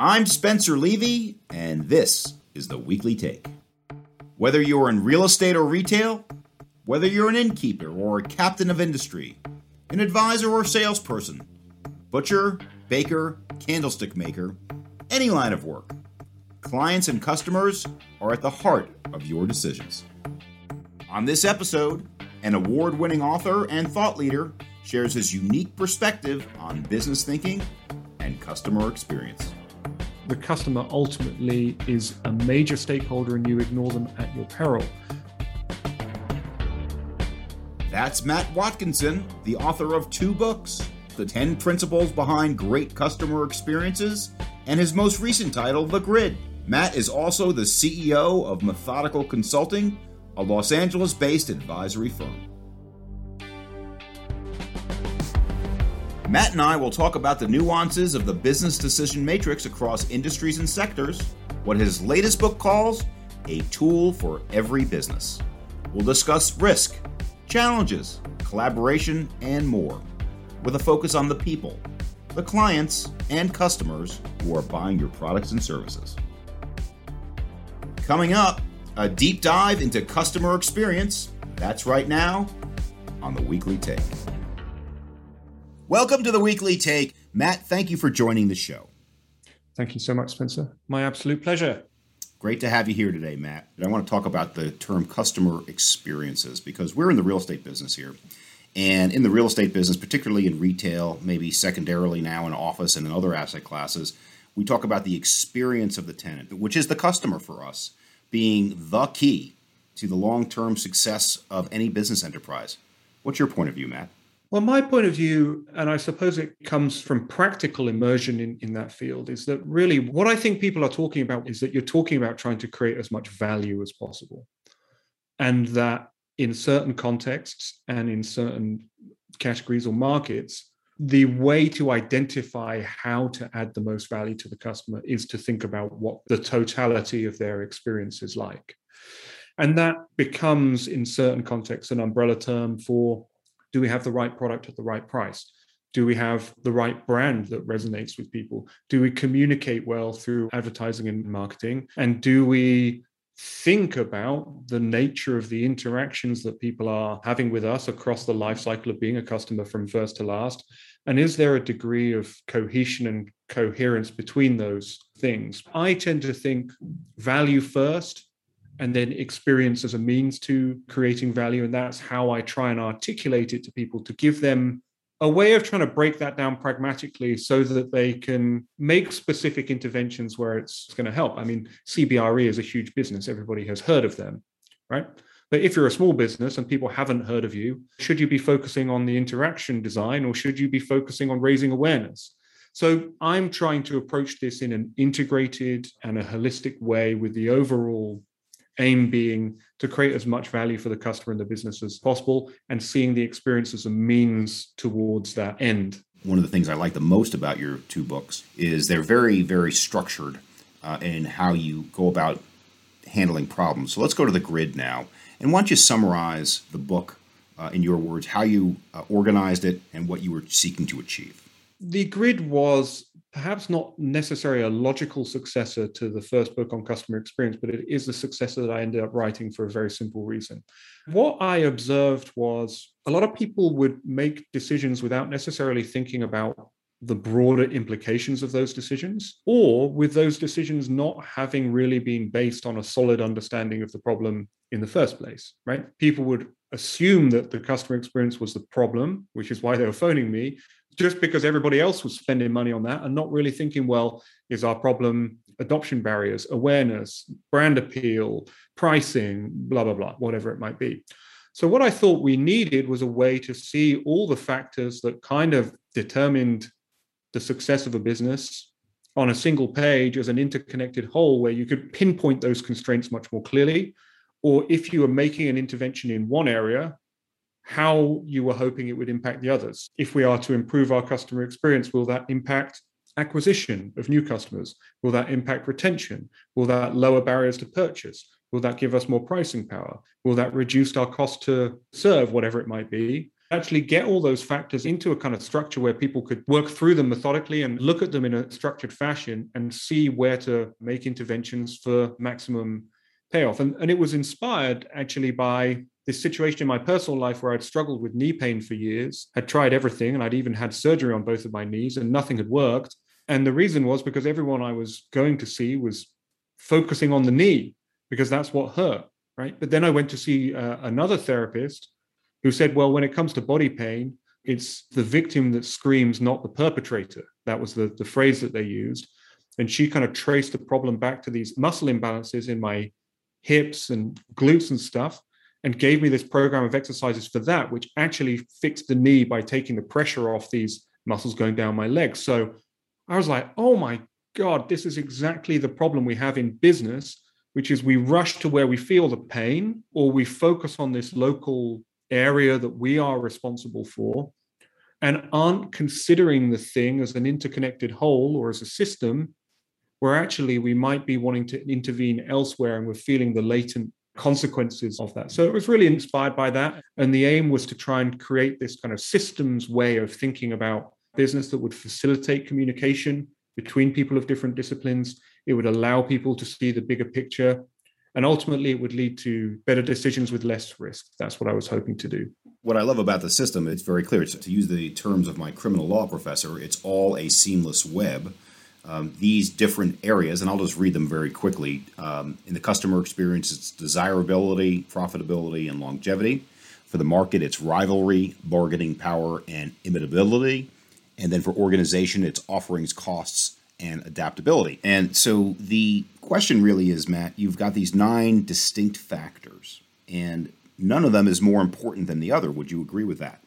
I'm Spencer Levy, and this is the Weekly Take. Whether you're in real estate or retail, whether you're an innkeeper or a captain of industry, an advisor or salesperson, butcher, baker, candlestick maker, any line of work, clients and customers are at the heart of your decisions. On this episode, an award winning author and thought leader shares his unique perspective on business thinking and customer experience. The customer ultimately is a major stakeholder and you ignore them at your peril. That's Matt Watkinson, the author of two books The 10 Principles Behind Great Customer Experiences, and his most recent title, The Grid. Matt is also the CEO of Methodical Consulting, a Los Angeles based advisory firm. Matt and I will talk about the nuances of the business decision matrix across industries and sectors, what his latest book calls a tool for every business. We'll discuss risk, challenges, collaboration, and more, with a focus on the people, the clients, and customers who are buying your products and services. Coming up, a deep dive into customer experience. That's right now on the Weekly Take. Welcome to the Weekly Take. Matt, thank you for joining the show. Thank you so much, Spencer. My absolute pleasure. Great to have you here today, Matt. And I want to talk about the term customer experiences because we're in the real estate business here. And in the real estate business, particularly in retail, maybe secondarily now in office and in other asset classes, we talk about the experience of the tenant, which is the customer for us, being the key to the long term success of any business enterprise. What's your point of view, Matt? Well, my point of view, and I suppose it comes from practical immersion in, in that field, is that really what I think people are talking about is that you're talking about trying to create as much value as possible. And that in certain contexts and in certain categories or markets, the way to identify how to add the most value to the customer is to think about what the totality of their experience is like. And that becomes, in certain contexts, an umbrella term for do we have the right product at the right price? Do we have the right brand that resonates with people? Do we communicate well through advertising and marketing? And do we think about the nature of the interactions that people are having with us across the life cycle of being a customer from first to last? And is there a degree of cohesion and coherence between those things? I tend to think value first and then experience as a means to creating value. And that's how I try and articulate it to people to give them a way of trying to break that down pragmatically so that they can make specific interventions where it's going to help. I mean, CBRE is a huge business, everybody has heard of them, right? But if you're a small business and people haven't heard of you, should you be focusing on the interaction design or should you be focusing on raising awareness? So I'm trying to approach this in an integrated and a holistic way with the overall aim being to create as much value for the customer and the business as possible and seeing the experience as a means towards that end. One of the things i like the most about your two books is they're very very structured uh, in how you go about handling problems. So let's go to the grid now and why don't you summarize the book uh, in your words how you uh, organized it and what you were seeking to achieve? The grid was perhaps not necessarily a logical successor to the first book on customer experience, but it is the successor that I ended up writing for a very simple reason. What I observed was a lot of people would make decisions without necessarily thinking about the broader implications of those decisions, or with those decisions not having really been based on a solid understanding of the problem in the first place, right? People would assume that the customer experience was the problem, which is why they were phoning me, just because everybody else was spending money on that and not really thinking, well, is our problem adoption barriers, awareness, brand appeal, pricing, blah, blah, blah, whatever it might be. So, what I thought we needed was a way to see all the factors that kind of determined the success of a business on a single page as an interconnected whole where you could pinpoint those constraints much more clearly. Or if you were making an intervention in one area, how you were hoping it would impact the others. If we are to improve our customer experience, will that impact acquisition of new customers? Will that impact retention? Will that lower barriers to purchase? Will that give us more pricing power? Will that reduce our cost to serve, whatever it might be? actually get all those factors into a kind of structure where people could work through them methodically and look at them in a structured fashion and see where to make interventions for maximum payoff. And, and it was inspired actually by this situation in my personal life where I'd struggled with knee pain for years, had tried everything, and I'd even had surgery on both of my knees, and nothing had worked. And the reason was because everyone I was going to see was focusing on the knee because that's what hurt, right? But then I went to see uh, another therapist who said, well, when it comes to body pain, it's the victim that screams, not the perpetrator. That was the, the phrase that they used. And she kind of traced the problem back to these muscle imbalances in my hips and glutes and stuff and gave me this program of exercises for that, which actually fixed the knee by taking the pressure off these muscles going down my legs. So I was like, oh my God, this is exactly the problem we have in business, which is we rush to where we feel the pain or we focus on this local area that we are responsible for and aren't considering the thing as an interconnected whole or as a system where actually we might be wanting to intervene elsewhere and we're feeling the latent consequences of that. So it was really inspired by that. And the aim was to try and create this kind of systems way of thinking about business that would facilitate communication between people of different disciplines. It would allow people to see the bigger picture. And ultimately, it would lead to better decisions with less risk. That's what I was hoping to do. What I love about the system, it's very clear. to use the terms of my criminal law professor, it's all a seamless web um, these different areas, and I'll just read them very quickly. Um, in the customer experience, it's desirability, profitability, and longevity. For the market, it's rivalry, bargaining power, and imitability. And then for organization, it's offerings, costs, and adaptability. And so the question really is, Matt, you've got these nine distinct factors, and none of them is more important than the other. Would you agree with that?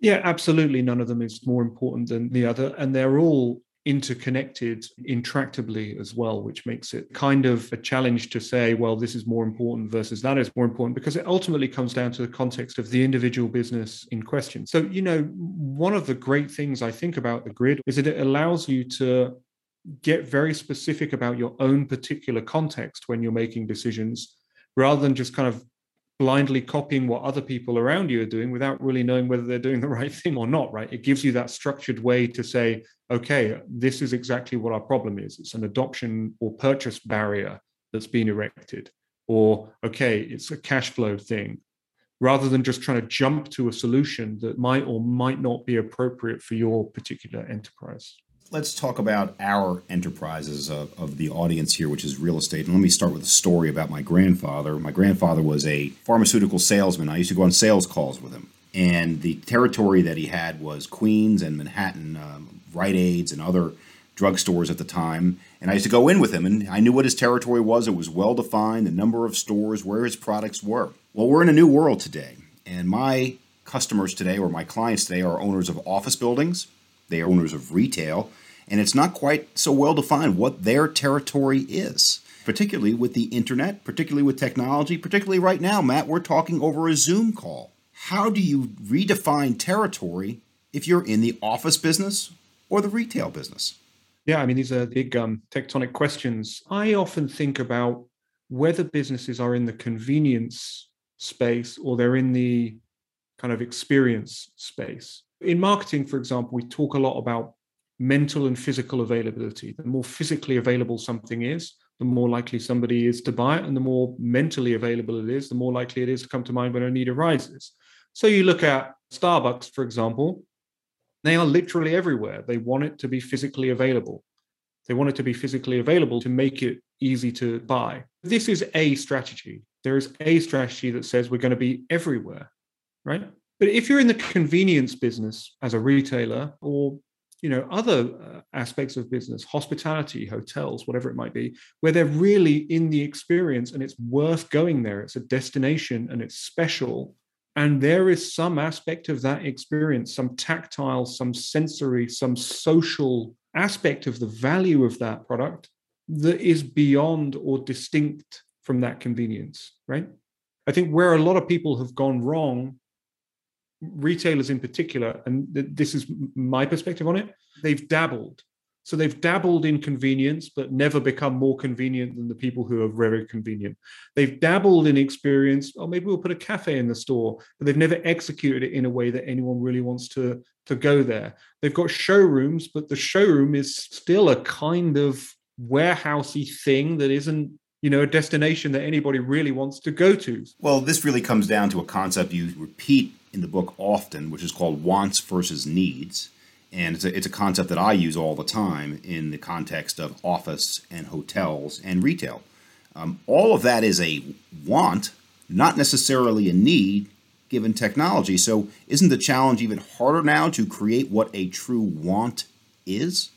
Yeah, absolutely. None of them is more important than the other. And they're all interconnected intractably as well, which makes it kind of a challenge to say, well, this is more important versus that is more important, because it ultimately comes down to the context of the individual business in question. So, you know, one of the great things I think about the grid is that it allows you to get very specific about your own particular context when you're making decisions rather than just kind of blindly copying what other people around you are doing without really knowing whether they're doing the right thing or not, right? It gives you that structured way to say, okay, this is exactly what our problem is. It's an adoption or purchase barrier that's been erected. Or, okay, it's a cash flow thing, rather than just trying to jump to a solution that might or might not be appropriate for your particular enterprise let's talk about our enterprises of, of, the audience here, which is real estate. And let me start with a story about my grandfather. My grandfather was a pharmaceutical salesman. I used to go on sales calls with him. And the territory that he had was Queens and Manhattan, um, Rite Aids and other drugstores at the time. And I used to go in with him, and I knew what his territory was. It was well defined, the number of stores, where his products were. Well, we're in a new world today. And my customers today, or my clients today, are owners of office buildings, they are owners of retail, and it's not quite so well defined what their territory is, particularly with the internet, particularly with technology, particularly right now, Matt, we're talking over a Zoom call. How do you redefine territory if you're in the office business or the retail business? Yeah, I mean, these are big um, tectonic questions. I often think about whether businesses are in the convenience space or they're in the kind of experience space. In marketing, for example, we talk a lot about mental and physical availability. The more physically available something is, the more likely somebody is to buy it. And the more mentally available it is, the more likely it is to come to mind when a need arises. So you look at Starbucks, for example, they are literally everywhere. They want it to be physically available. They want it to be physically available to make it easy to buy. This is a strategy. There is a strategy that says we're going to be everywhere, right? But if you're in the convenience business as a retailer or you know other uh, aspects of business hospitality hotels whatever it might be where they're really in the experience and it's worth going there. It's a destination and it's special. And there is some aspect of that experience some tactile some sensory some social aspect of the value of that product that is beyond or distinct from that convenience right? I think where a lot of people have gone wrong retailers in particular, and this is my perspective on it, they've dabbled. So they've dabbled in convenience, but never become more convenient than the people who are very convenient. They've dabbled in experience. Oh, maybe we'll put a cafe in the store, but they've never executed it in a way that anyone really wants to, to go there. They've got showrooms, but the showroom is still a kind of warehousey thing that isn't you know a destination that anybody really wants to go to well this really comes down to a concept you repeat in the book often which is called wants versus needs and it's a, it's a concept that I use all the time in the context of office and hotels and retail. Um, all of that is a want, not necessarily a need, given technology. So, isn't the challenge even harder now to create what a true want is?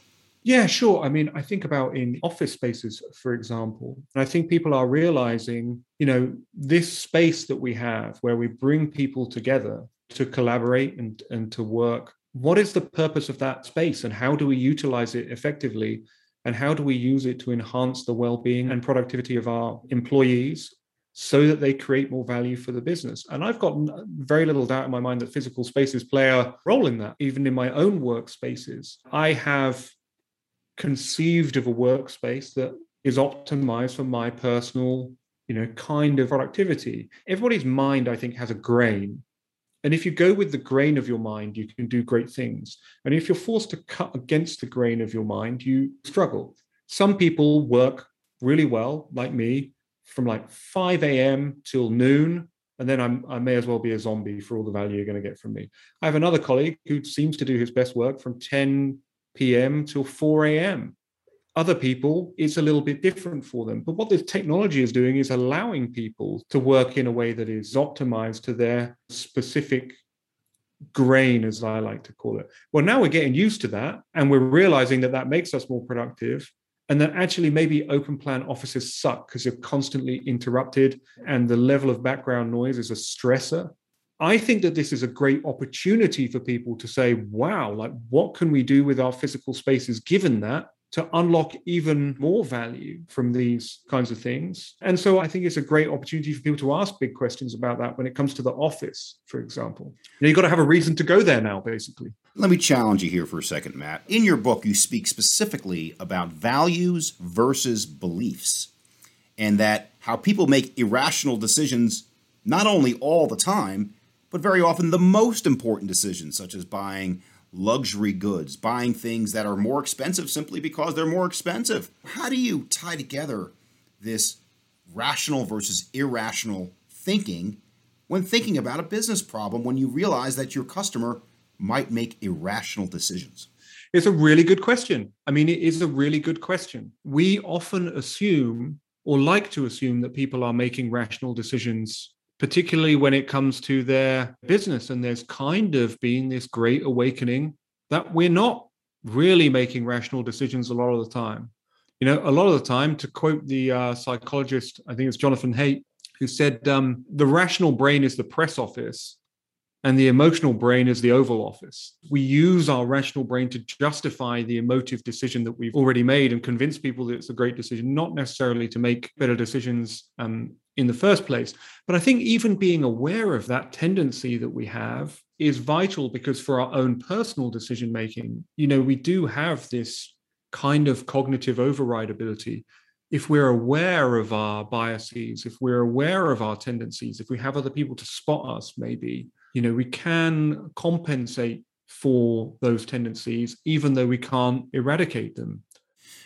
Yeah, sure. I mean, I think about in office spaces, for example, and I think people are realizing, you know, this space that we have where we bring people together to collaborate and, and to work what is the purpose of that space and how do we utilize it effectively? And how do we use it to enhance the well-being and productivity of our employees so that they create more value for the business? And i've got very little doubt in my mind that physical spaces play a role in that. Even in my own workspaces i have conceived of a workspace that is optimized for my personal you know kind of productivity everybody's mind i think has a grain and if you go with the grain of your mind, you can do great things. And if you're forced to cut against the grain of your mind, you struggle. Some people work really well, like me, from like 5 a.m. till noon. And then I'm, I may as well be a zombie for all the value you're going to get from me. I have another colleague who seems to do his best work from 10 p.m. till 4 a.m. Other people, it's a little bit different for them. But what this technology is doing is allowing people to work in a way that is optimized to their specific grain, as I like to call it. Well, now we're getting used to that, and we're realizing that that makes us more productive. And that actually maybe open plan offices suck because you're constantly interrupted and the level of background noise is a stressor. I think that this is a great opportunity for people to say, wow, like what can we do with our physical spaces given that? to unlock even more value from these kinds of things. And so I think it's a great opportunity for people to ask big questions about that when it comes to the office, for example. You know, you've got to have a reason to go there now, basically. Let me challenge you here for a second, Matt. In your book, you speak specifically about values versus beliefs, and that how people make irrational decisions not only all the time, but very often the most important decisions, such as buying luxury goods, buying things that are more expensive simply because they're more expensive. How do you tie together this rational versus irrational thinking when thinking about a business problem when you realize that your customer might make irrational decisions? It's a really good question. I mean, it is a really good question. We often assume or like to assume that people are making rational decisions particularly when it comes to their business. And there's kind of been this great awakening that we're not really making rational decisions a lot of the time. You know, a lot of the time, to quote the uh, psychologist, I think it's Jonathan Haidt, who said, um, the rational brain is the press office and the emotional brain is the oval office. We use our rational brain to justify the emotive decision that we've already made and convince people that it's a great decision, not necessarily to make better decisions um, in the first place. But I think even being aware of that tendency that we have is vital because for our own personal decision making, you know, we do have this kind of cognitive override ability. If we're aware of our biases, if we're aware of our tendencies, if we have other people to spot us, maybe, you know, we can compensate for those tendencies, even though we can't eradicate them.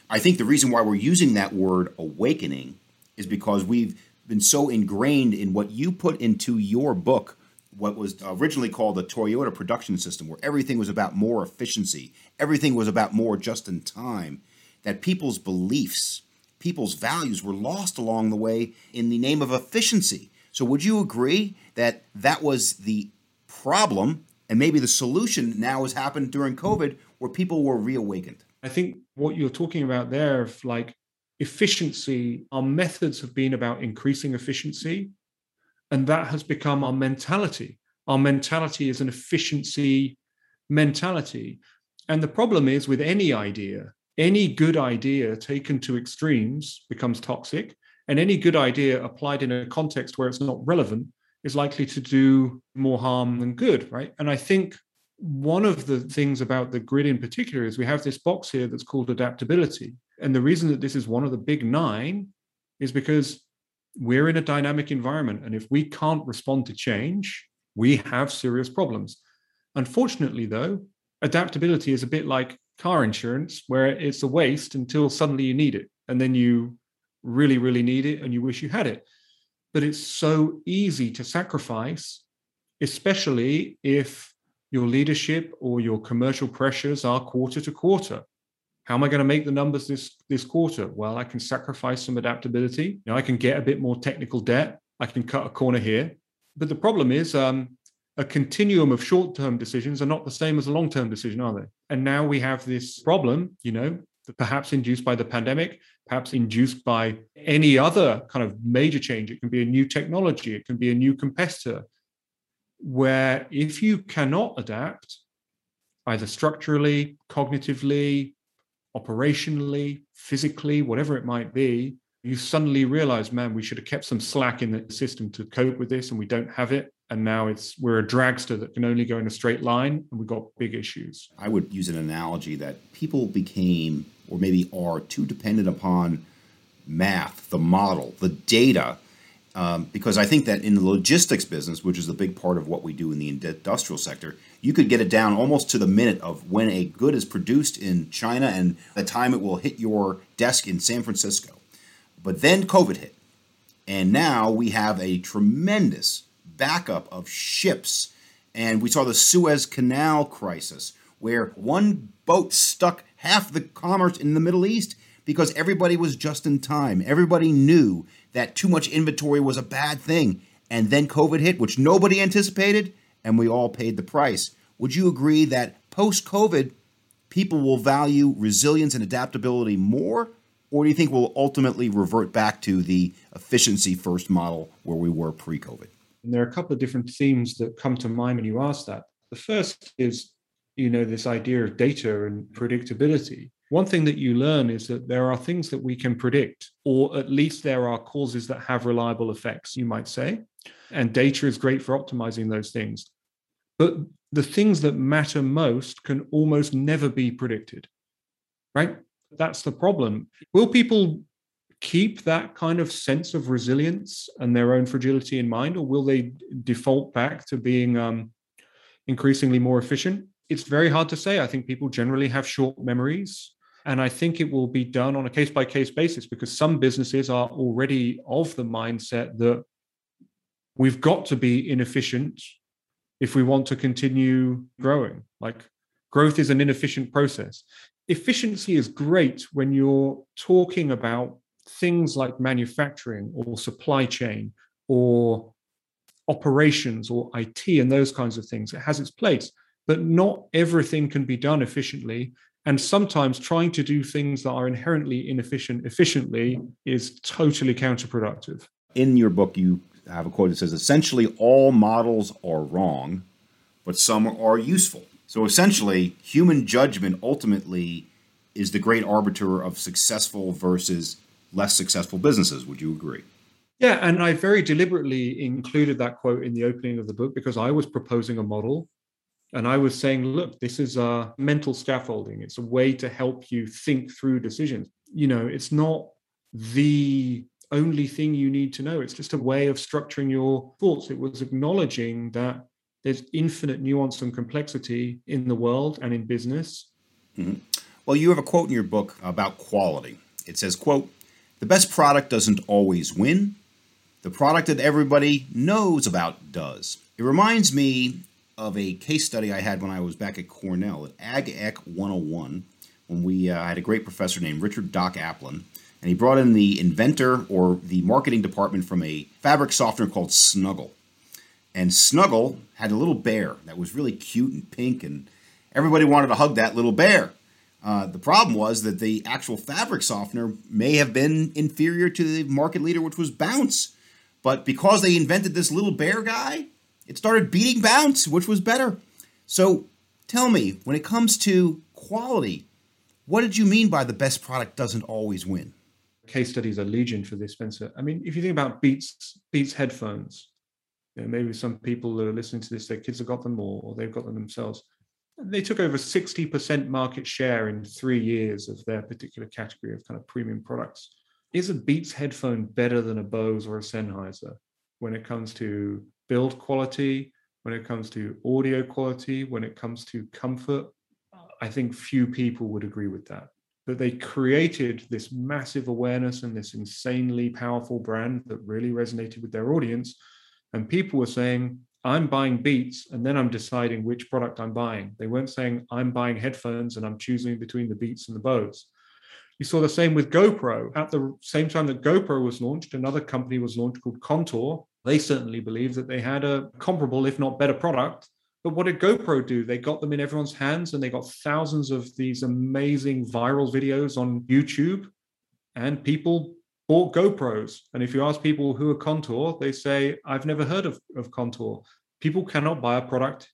I think the reason why we're using that word awakening is because we've been so ingrained in what you put into your book, what was originally called the Toyota production system, where everything was about more efficiency, everything was about more just in time, that people's beliefs, people's values were lost along the way in the name of efficiency. So, would you agree that that was the problem, and maybe the solution now has happened during COVID, where people were reawakened. I think what you're talking about there, of like efficiency, our methods have been about increasing efficiency, and that has become our mentality. Our mentality is an efficiency mentality. And the problem is with any idea, any good idea taken to extremes becomes toxic, and any good idea applied in a context where it's not relevant is likely to do more harm than good, right? And I think one of the things about the grid in particular is we have this box here that's called adaptability. And the reason that this is one of the big nine is because we're in a dynamic environment. And if we can't respond to change, we have serious problems. Unfortunately, though, adaptability is a bit like car insurance, where it's a waste until suddenly you need it. And then you really, really need it and you wish you had it. But it's so easy to sacrifice, especially if your leadership or your commercial pressures are quarter to quarter. How am I going to make the numbers this this quarter? Well, I can sacrifice some adaptability. You know, I can get a bit more technical debt. I can cut a corner here. But the problem is, um, a continuum of short-term decisions are not the same as a long-term decision, are they? And now we have this problem. You know, perhaps induced by the pandemic, perhaps induced by any other kind of major change. It can be a new technology. It can be a new competitor where if you cannot adapt, either structurally, cognitively, operationally, physically, whatever it might be, you suddenly realize, man, we should have kept some slack in the system to cope with this, and we don't have it. And now it's we're a dragster that can only go in a straight line, and we've got big issues. I would use an analogy that people became, or maybe are, too dependent upon math, the model, the data um, because I think that in the logistics business, which is a big part of what we do in the industrial sector, you could get it down almost to the minute of when a good is produced in China and the time it will hit your desk in San Francisco. But then COVID hit. And now we have a tremendous backup of ships. And we saw the Suez Canal crisis, where one boat stuck half the commerce in the Middle East because everybody was just in time. Everybody knew that too much inventory was a bad thing. And then COVID hit, which nobody anticipated, and we all paid the price. Would you agree that post COVID, people will value resilience and adaptability more? Or do you think we'll ultimately revert back to the efficiency first model where we were pre COVID? And There are a couple of different themes that come to mind when you ask that. The first is, you know, this idea of data and predictability. One thing that you learn is that there are things that we can predict, or at least there are causes that have reliable effects, you might say. And data is great for optimizing those things. But the things that matter most can almost never be predicted, right? That's the problem. Will people keep that kind of sense of resilience and their own fragility in mind, or will they default back to being um, increasingly more efficient? It's very hard to say. I think people generally have short memories. And I think it will be done on a case by case basis because some businesses are already of the mindset that we've got to be inefficient if we want to continue growing. Like growth is an inefficient process. Efficiency is great when you're talking about things like manufacturing or supply chain or operations or IT and those kinds of things. It has its place, but not everything can be done efficiently and sometimes trying to do things that are inherently inefficient efficiently is totally counterproductive. In your book, you have a quote that says essentially all models are wrong, but some are useful. So essentially, human judgment ultimately is the great arbiter of successful versus less successful businesses. Would you agree? Yeah, and I very deliberately included that quote in the opening of the book because I was proposing a model and I was saying, look, this is a mental scaffolding. It's a way to help you think through decisions. You know, it's not the only thing you need to know. It's just a way of structuring your thoughts. It was acknowledging that there's infinite nuance and complexity in the world and in business. Mm-hmm. Well, you have a quote in your book about quality. It says, quote, the best product doesn't always win. The product that everybody knows about does. It reminds me of a case study I had when I was back at Cornell at Ag Ec 101 when we uh, had a great professor named Richard Doc Aplin. And he brought in the inventor or the marketing department from a fabric softener called Snuggle. And Snuggle had a little bear that was really cute and pink, and everybody wanted to hug that little bear. Uh, the problem was that the actual fabric softener may have been inferior to the market leader, which was Bounce. But because they invented this little bear guy, it started beating Bounce, which was better. So tell me, when it comes to quality, what did you mean by the best product doesn't always win? Case studies are legion for this, Spencer. I mean, if you think about Beats Beats headphones, you know, maybe some people that are listening to this, their kids have got them or, or they've got them themselves. they took over 60% market share in three years of their particular category of kind of premium products. Is a Beats headphone better than a Bose or a Sennheiser when it comes to build quality, when it comes to audio quality, when it comes to comfort? I think few people would agree with that. That they created this massive awareness and this insanely powerful brand that really resonated with their audience. And people were saying, I'm buying Beats and then I'm deciding which product I'm buying. They weren't saying I'm buying headphones and I'm choosing between the Beats and the Bose. You saw the same with GoPro. At the same time that GoPro was launched, another company was launched called Contour. They certainly believed that they had a comparable, if not better, product. But what did GoPro do? They got them in everyone's hands and they got thousands of these amazing viral videos on YouTube, and people bought GoPros. And if you ask people who are Contour, they say, I've never heard of, of Contour. People cannot buy a product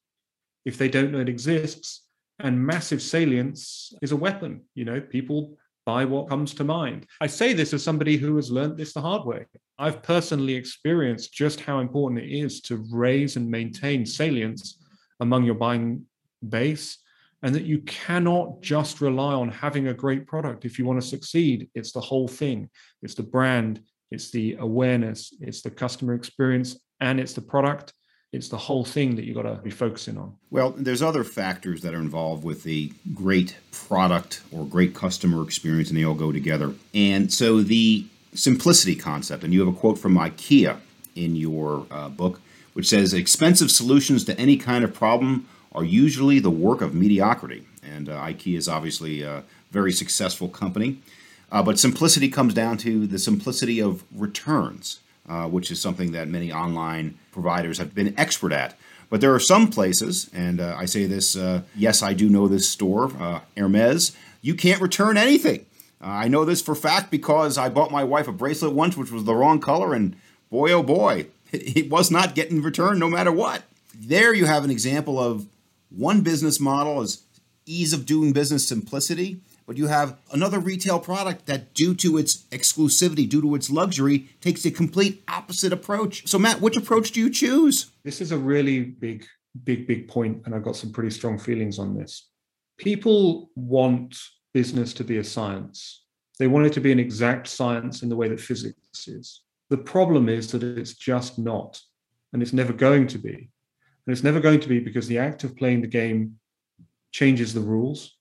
if they don't know it exists. And massive salience is a weapon. You know, people buy what comes to mind. I say this as somebody who has learned this the hard way. I've personally experienced just how important it is to raise and maintain salience among your buying base and that you cannot just rely on having a great product if you want to succeed. It's the whole thing. It's the brand, it's the awareness, it's the customer experience, and it's the product. It's the whole thing that you've got to be focusing on. Well, there's other factors that are involved with the great product or great customer experience, and they all go together. And so the simplicity concept, and you have a quote from IKEA in your uh, book, which says expensive solutions to any kind of problem are usually the work of mediocrity. And uh, IKEA is obviously a very successful company. Uh, but simplicity comes down to the simplicity of returns, uh, which is something that many online providers have been expert at. But there are some places, and uh, I say this, uh, yes, I do know this store, uh, Hermes, you can't return anything. I know this for fact because I bought my wife a bracelet once, which was the wrong color, and boy, oh boy, it was not getting returned no matter what. There you have an example of one business model is ease of doing business simplicity, but you have another retail product that, due to its exclusivity, due to its luxury, takes the complete opposite approach. So, Matt, which approach do you choose? This is a really big, big, big point, and I've got some pretty strong feelings on this. People want business to be a science, they want it to be an exact science in the way that physics is. The problem is that it's just not, and it's never going to be. And it's never going to be because the act of playing the game changes the rules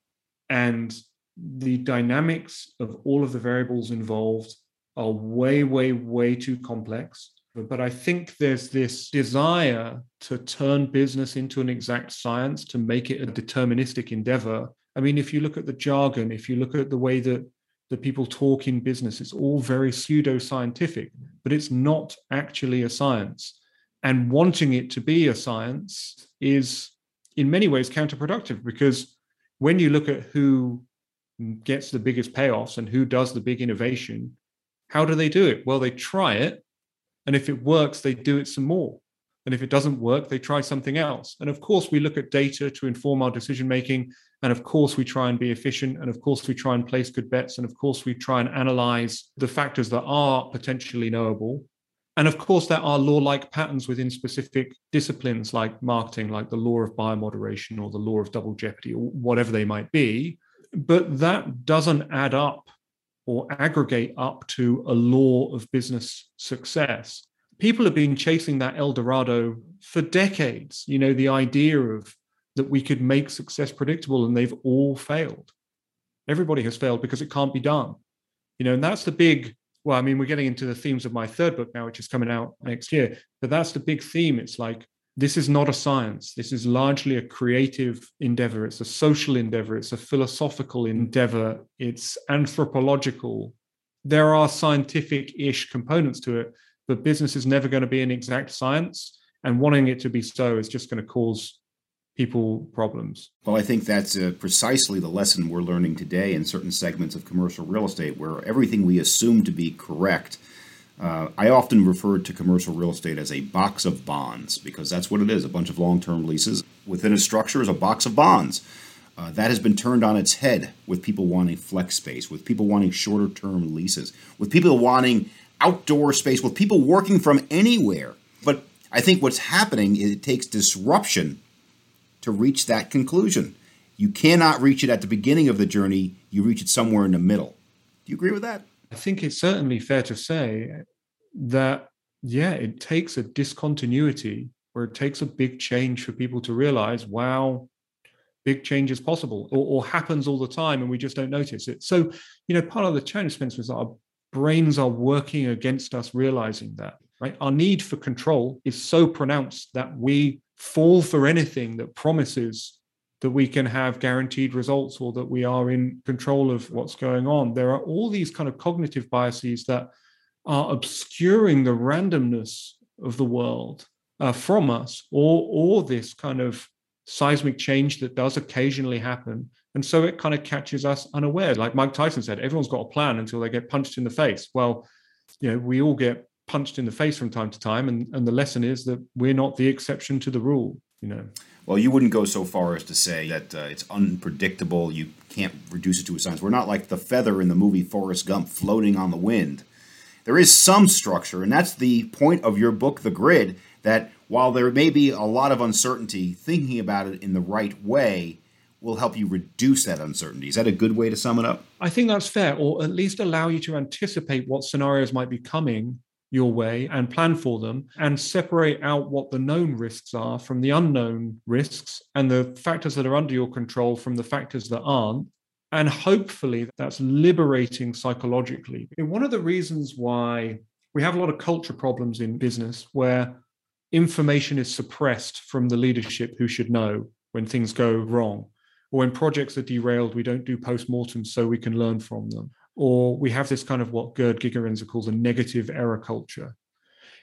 and the dynamics of all of the variables involved are way, way, way too complex. But I think there's this desire to turn business into an exact science, to make it a deterministic endeavor. I mean, if you look at the jargon, if you look at the way that the people talk in business, it's all very pseudo scientific, but it's not actually a science and wanting it to be a science is in many ways counterproductive because when you look at who gets the biggest payoffs and who does the big innovation how do they do it? Well they try it and if it works they do it some more. And if it doesn't work they try something else. And of course we look at data to inform our decision making and of course we try and be efficient and of course we try and place good bets and of course we try and analyze the factors that are potentially knowable. And of course, there are law like patterns within specific disciplines like marketing, like the law of buyer moderation or the law of double jeopardy, or whatever they might be. But that doesn't add up or aggregate up to a law of business success. People have been chasing that El Dorado for decades. You know, the idea of that we could make success predictable, and they've all failed. Everybody has failed because it can't be done. You know, and that's the big well, I mean, we're getting into the themes of my third book now, which is coming out next year. But that's the big theme. It's like, this is not a science. This is largely a creative endeavor. It's a social endeavor. It's a philosophical endeavor. It's anthropological. There are scientific ish components to it, but business is never going to be an exact science. And wanting it to be so is just going to cause people problems. Well, I think that's uh, precisely the lesson we're learning today in certain segments of commercial real estate where everything we assume to be correct. Uh, I often refer to commercial real estate as a box of bonds because that's what it is a bunch of long term leases. Within a structure is a box of bonds. Uh, that has been turned on its head with people wanting flex space, with people wanting shorter term leases, with people wanting outdoor space, with people working from anywhere. But I think what's happening is it takes disruption to reach that conclusion. You cannot reach it at the beginning of the journey, you reach it somewhere in the middle. Do you agree with that? I think it's certainly fair to say that, yeah, it takes a discontinuity where it takes a big change for people to realize, wow, big change is possible or, or, happens all the time and we just don't notice it. So, you know, part of the challenge, Spencer, is our brains are working against us realizing that, right? Our need for control is so pronounced that we fall for anything that promises that we can have guaranteed results or that we are in control of what's going on. There are all these kind of cognitive biases that are obscuring the randomness of the world uh, from us, or or this kind of seismic change that does occasionally happen. And so it kind of catches us unaware. Like Mike Tyson said, everyone's got a plan until they get punched in the face. Well, you know, we all get punched in the face from time to time. And, and the lesson is that we're not the exception to the rule, you know. Well, you wouldn't go so far as to say that uh, it's unpredictable. You can't reduce it to a science. We're not like the feather in the movie Forrest Gump floating on the wind. There is some structure, and that's the point of your book, The Grid, that while there may be a lot of uncertainty, thinking about it in the right way will help you reduce that uncertainty. Is that a good way to sum it up? I think that's fair, or at least allow you to anticipate what scenarios might be coming your way and plan for them and separate out what the known risks are from the unknown risks and the factors that are under your control from the factors that aren't. And hopefully that's liberating psychologically. One of the reasons why we have a lot of culture problems in business where information is suppressed from the leadership who should know when things go wrong or when projects are derailed we don't do post-mortem so we can learn from them or we have this kind of what gerd gigerenzer calls a negative error culture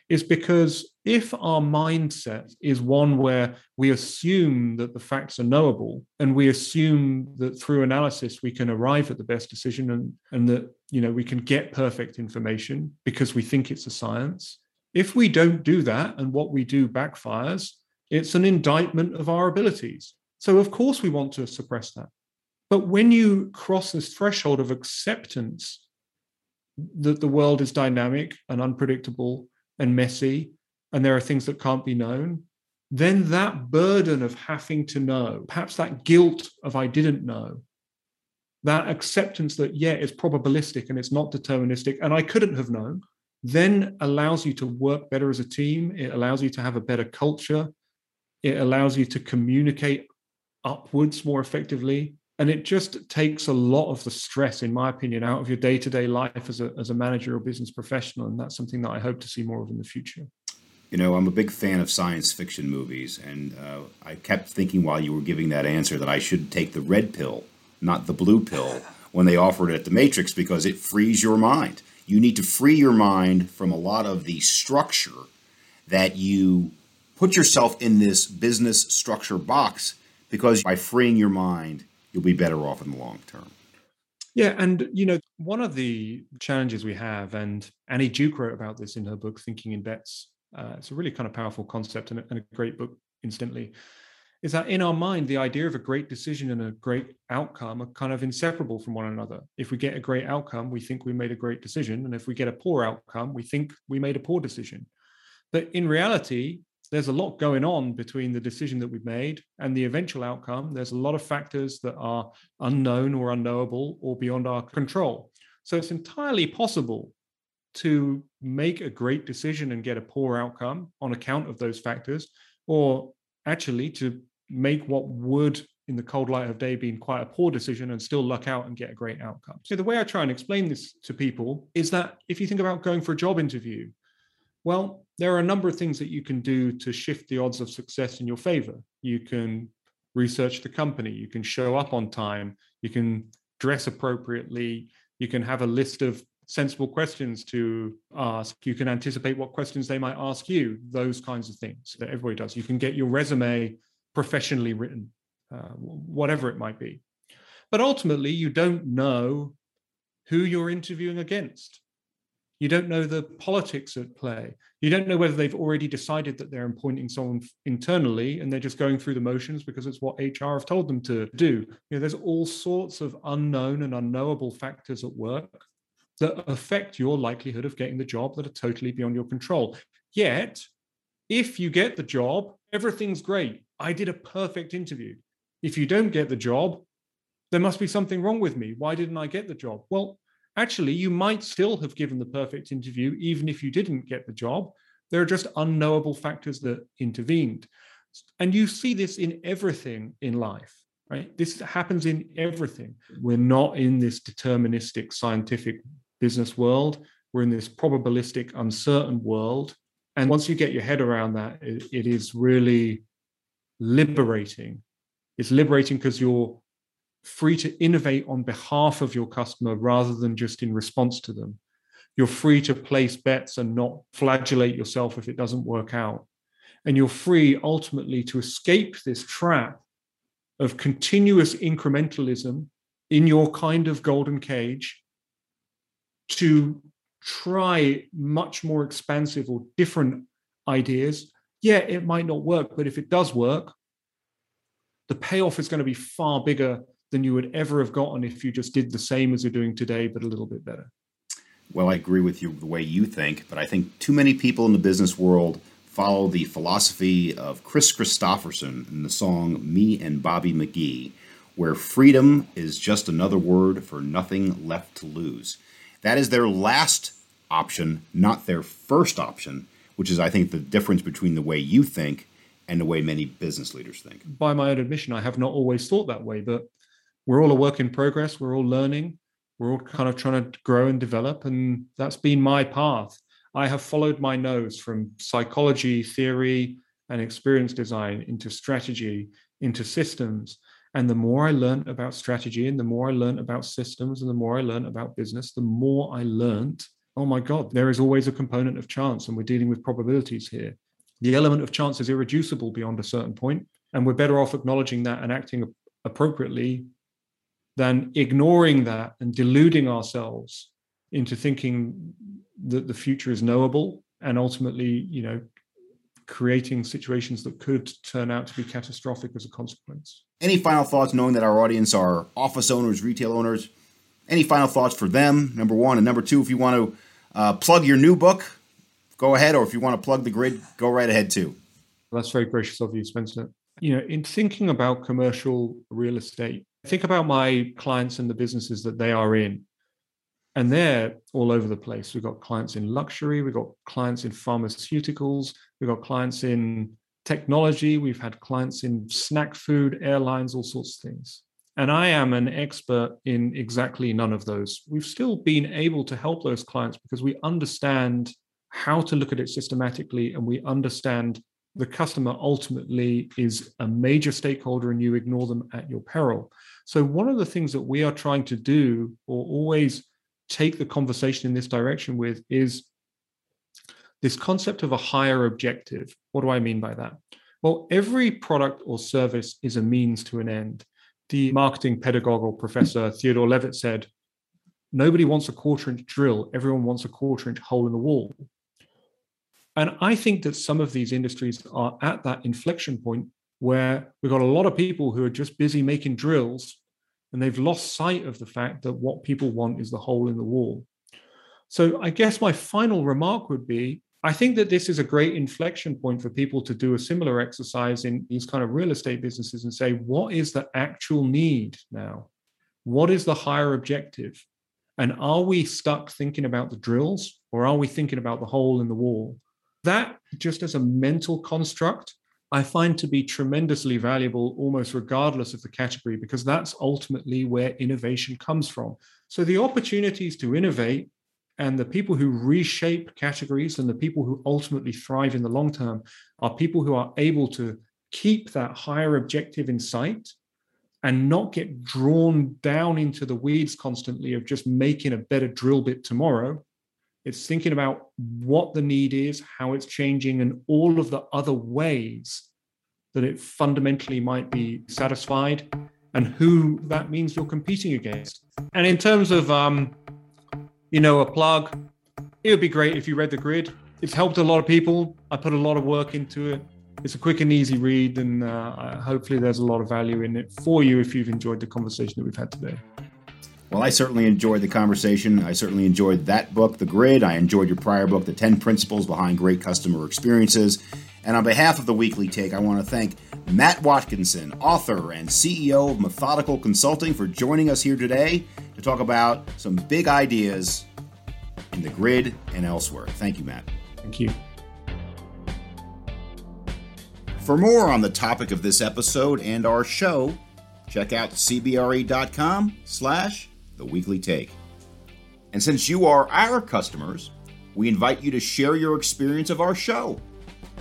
is because if our mindset is one where we assume that the facts are knowable and we assume that through analysis we can arrive at the best decision and, and that you know we can get perfect information because we think it's a science if we don't do that and what we do backfires, it's an indictment of our abilities. So, of course, we want to suppress that. But when you cross this threshold of acceptance that the world is dynamic and unpredictable and messy, and there are things that can't be known, then that burden of having to know, perhaps that guilt of I didn't know, that acceptance that, yeah, it's probabilistic and it's not deterministic, and I couldn't have known, then allows you to work better as a team. It allows you to have a better culture. It allows you to communicate upwards more effectively. And it just takes a lot of the stress, in my opinion, out of your day to day life as a, as a manager or business professional. And that's something that I hope to see more of in the future. You know, I'm a big fan of science fiction movies. And uh, I kept thinking while you were giving that answer that I should take the red pill, not the blue pill, when they offered it at the Matrix because it frees your mind you need to free your mind from a lot of the structure that you put yourself in this business structure box because by freeing your mind, you'll be better off in the long term. Yeah, and you know, one of the challenges we have, and Annie Duke wrote about this in her book Thinking in Bets. Uh, it's a really kind of powerful concept and a, and a great book, instantly is that in our mind, the idea of a great decision and a great outcome are kind of inseparable from one another. If we get a great outcome, we think we made a great decision. And if we get a poor outcome, we think we made a poor decision. But in reality, there's a lot going on between the decision that we've made and the eventual outcome. There's a lot of factors that are unknown or unknowable or beyond our control. So it's entirely possible to make a great decision and get a poor outcome on account of those factors, or actually to make what would in the cold light of day being quite a poor decision and still luck out and get a great outcome. So the way I try and explain this to people is that if you think about going for a job interview, well, there are a number of things that you can do to shift the odds of success in your favor. You can research the company, you can show up on time, you can dress appropriately, you can have a list of sensible questions to ask, you can anticipate what questions they might ask you, those kinds of things that everybody does. You can get your resume professionally written, uh, whatever it might be. But ultimately, you don't know who you're interviewing against. You don't know the politics at play. You don't know whether they've already decided that they're appointing someone internally and they're just going through the motions because it's what HR have told them to do. You know, there's all sorts of unknown and unknowable factors at work that affect your likelihood of getting the job that are totally beyond your control. Yet, if you get the job, everything's great I did a perfect interview. If you don't get the job, there must be something wrong with me. Why didn't I get the job? Well, actually, you might still have given the perfect interview, even if you didn't get the job. There are just unknowable factors that intervened. And you see this in everything in life, right? This happens in everything. We're not in this deterministic scientific business world. We're in this probabilistic, uncertain world. And once you get your head around that, it, it is really liberating. It's liberating because you're free to innovate on behalf of your customer rather than just in response to them. You're free to place bets and not flagellate yourself if it doesn't work out. And you're free ultimately to escape this trap of continuous incrementalism in your kind of golden cage to try much more expansive or different ideas. Yeah, it might not work, but if it does work, the payoff is going to be far bigger than you would ever have gotten if you just did the same as you're doing today, but a little bit better. Well, I agree with you the way you think, but I think too many people in the business world follow the philosophy of Chris Kristofferson in the song Me and Bobby McGee, where freedom is just another word for nothing left to lose. That is their last option, not their first option, which is, I think, the difference between the way you think and the way many business leaders think. By my own admission, I have not always thought that way, but we're all a work in progress. We're all learning. We're all kind of trying to grow and develop. And that's been my path. I have followed my nose from psychology, theory, and experience design into strategy, into systems. And the more I learned about strategy and the more I learned about systems and the more I learned about business, the more I learned, oh my God, there is always a component of chance and we're dealing with probabilities here. The element of chance is irreducible beyond a certain point, And we're better off acknowledging that and acting appropriately than ignoring that and deluding ourselves into thinking that the future is knowable and ultimately, you know, creating situations that could turn out to be catastrophic as a consequence. Any final thoughts, knowing that our audience are office owners, retail owners? Any final thoughts for them? Number one. And number two, if you want to uh, plug your new book, go ahead. Or if you want to plug the grid, go right ahead too. That's very gracious of you, Spencer. You know, in thinking about commercial real estate, think about my clients and the businesses that they are in and they're all over the place. We've got clients in luxury we've got clients in pharmaceuticals we've got clients in technology we've had clients in snack food airlines all sorts of things. And i am an expert in exactly none of those. We've still been able to help those clients because we understand how to look at it systematically and we understand the customer ultimately is a major stakeholder and you ignore them at your peril so, one of the things that we are trying to do, or always take the conversation in this direction with, is this concept of a higher objective. What do I mean by that? Well, every product or service is a means to an end. The marketing pedagogue or professor Theodore Levitt said, Nobody wants a quarter inch drill, everyone wants a quarter inch hole in the wall. And I think that some of these industries are at that inflection point where we've got a lot of people who are just busy making drills and they've lost sight of the fact that what people want is the hole in the wall. So I guess my final remark would be I think that this is a great inflection point for people to do a similar exercise in these kind of real estate businesses and say, what is the actual need now? What is the higher objective? And are we stuck thinking about the drills or are we thinking about the hole in the wall? That just as a mental construct I find to be tremendously valuable almost regardless of the category, because that's ultimately where innovation comes from. So the opportunities to innovate and the people who reshape categories and the people who ultimately thrive in the long term are people who are able to keep that higher objective in sight and not get drawn down into the weeds constantly of just making a better drill bit tomorrow. It's thinking about what the need is, how it's changing, and all of the other ways that it fundamentally might be satisfied and who that means you're competing against. And in terms of, um, you know, a plug, it would be great if you read the grid. It's helped a lot of people. I put a lot of work into it. It's a quick and easy read, and uh, hopefully, there's a lot of value in it for you if you've enjoyed the conversation that we've had today. Well, I certainly enjoyed the conversation. I certainly enjoyed that book, The Grid. I enjoyed your prior book, The 10 Principles Behind Great Customer Experiences. And on behalf of the Weekly Take, I want to thank Matt Watkinson, author and CEO of Methodical Consulting, for joining us here today to talk about some big ideas in the grid and elsewhere. Thank you, Matt. Thank you. For more on the topic of this episode and our show, check out cbre.com slash the weekly take. And since you are our customers, we invite you to share your experience of our show.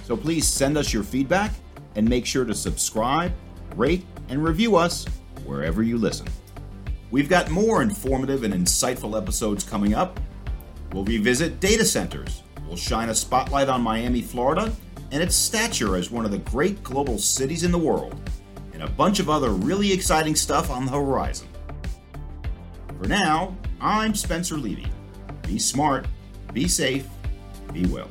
So please send us your feedback and make sure to subscribe, rate, and review us wherever you listen. We've got more informative and insightful episodes coming up. We'll revisit data centers. We'll shine a spotlight on Miami, Florida, and its stature as one of the great global cities in the world, and a bunch of other really exciting stuff on the horizon. For now, I'm Spencer Levy. Be smart, be safe, be well.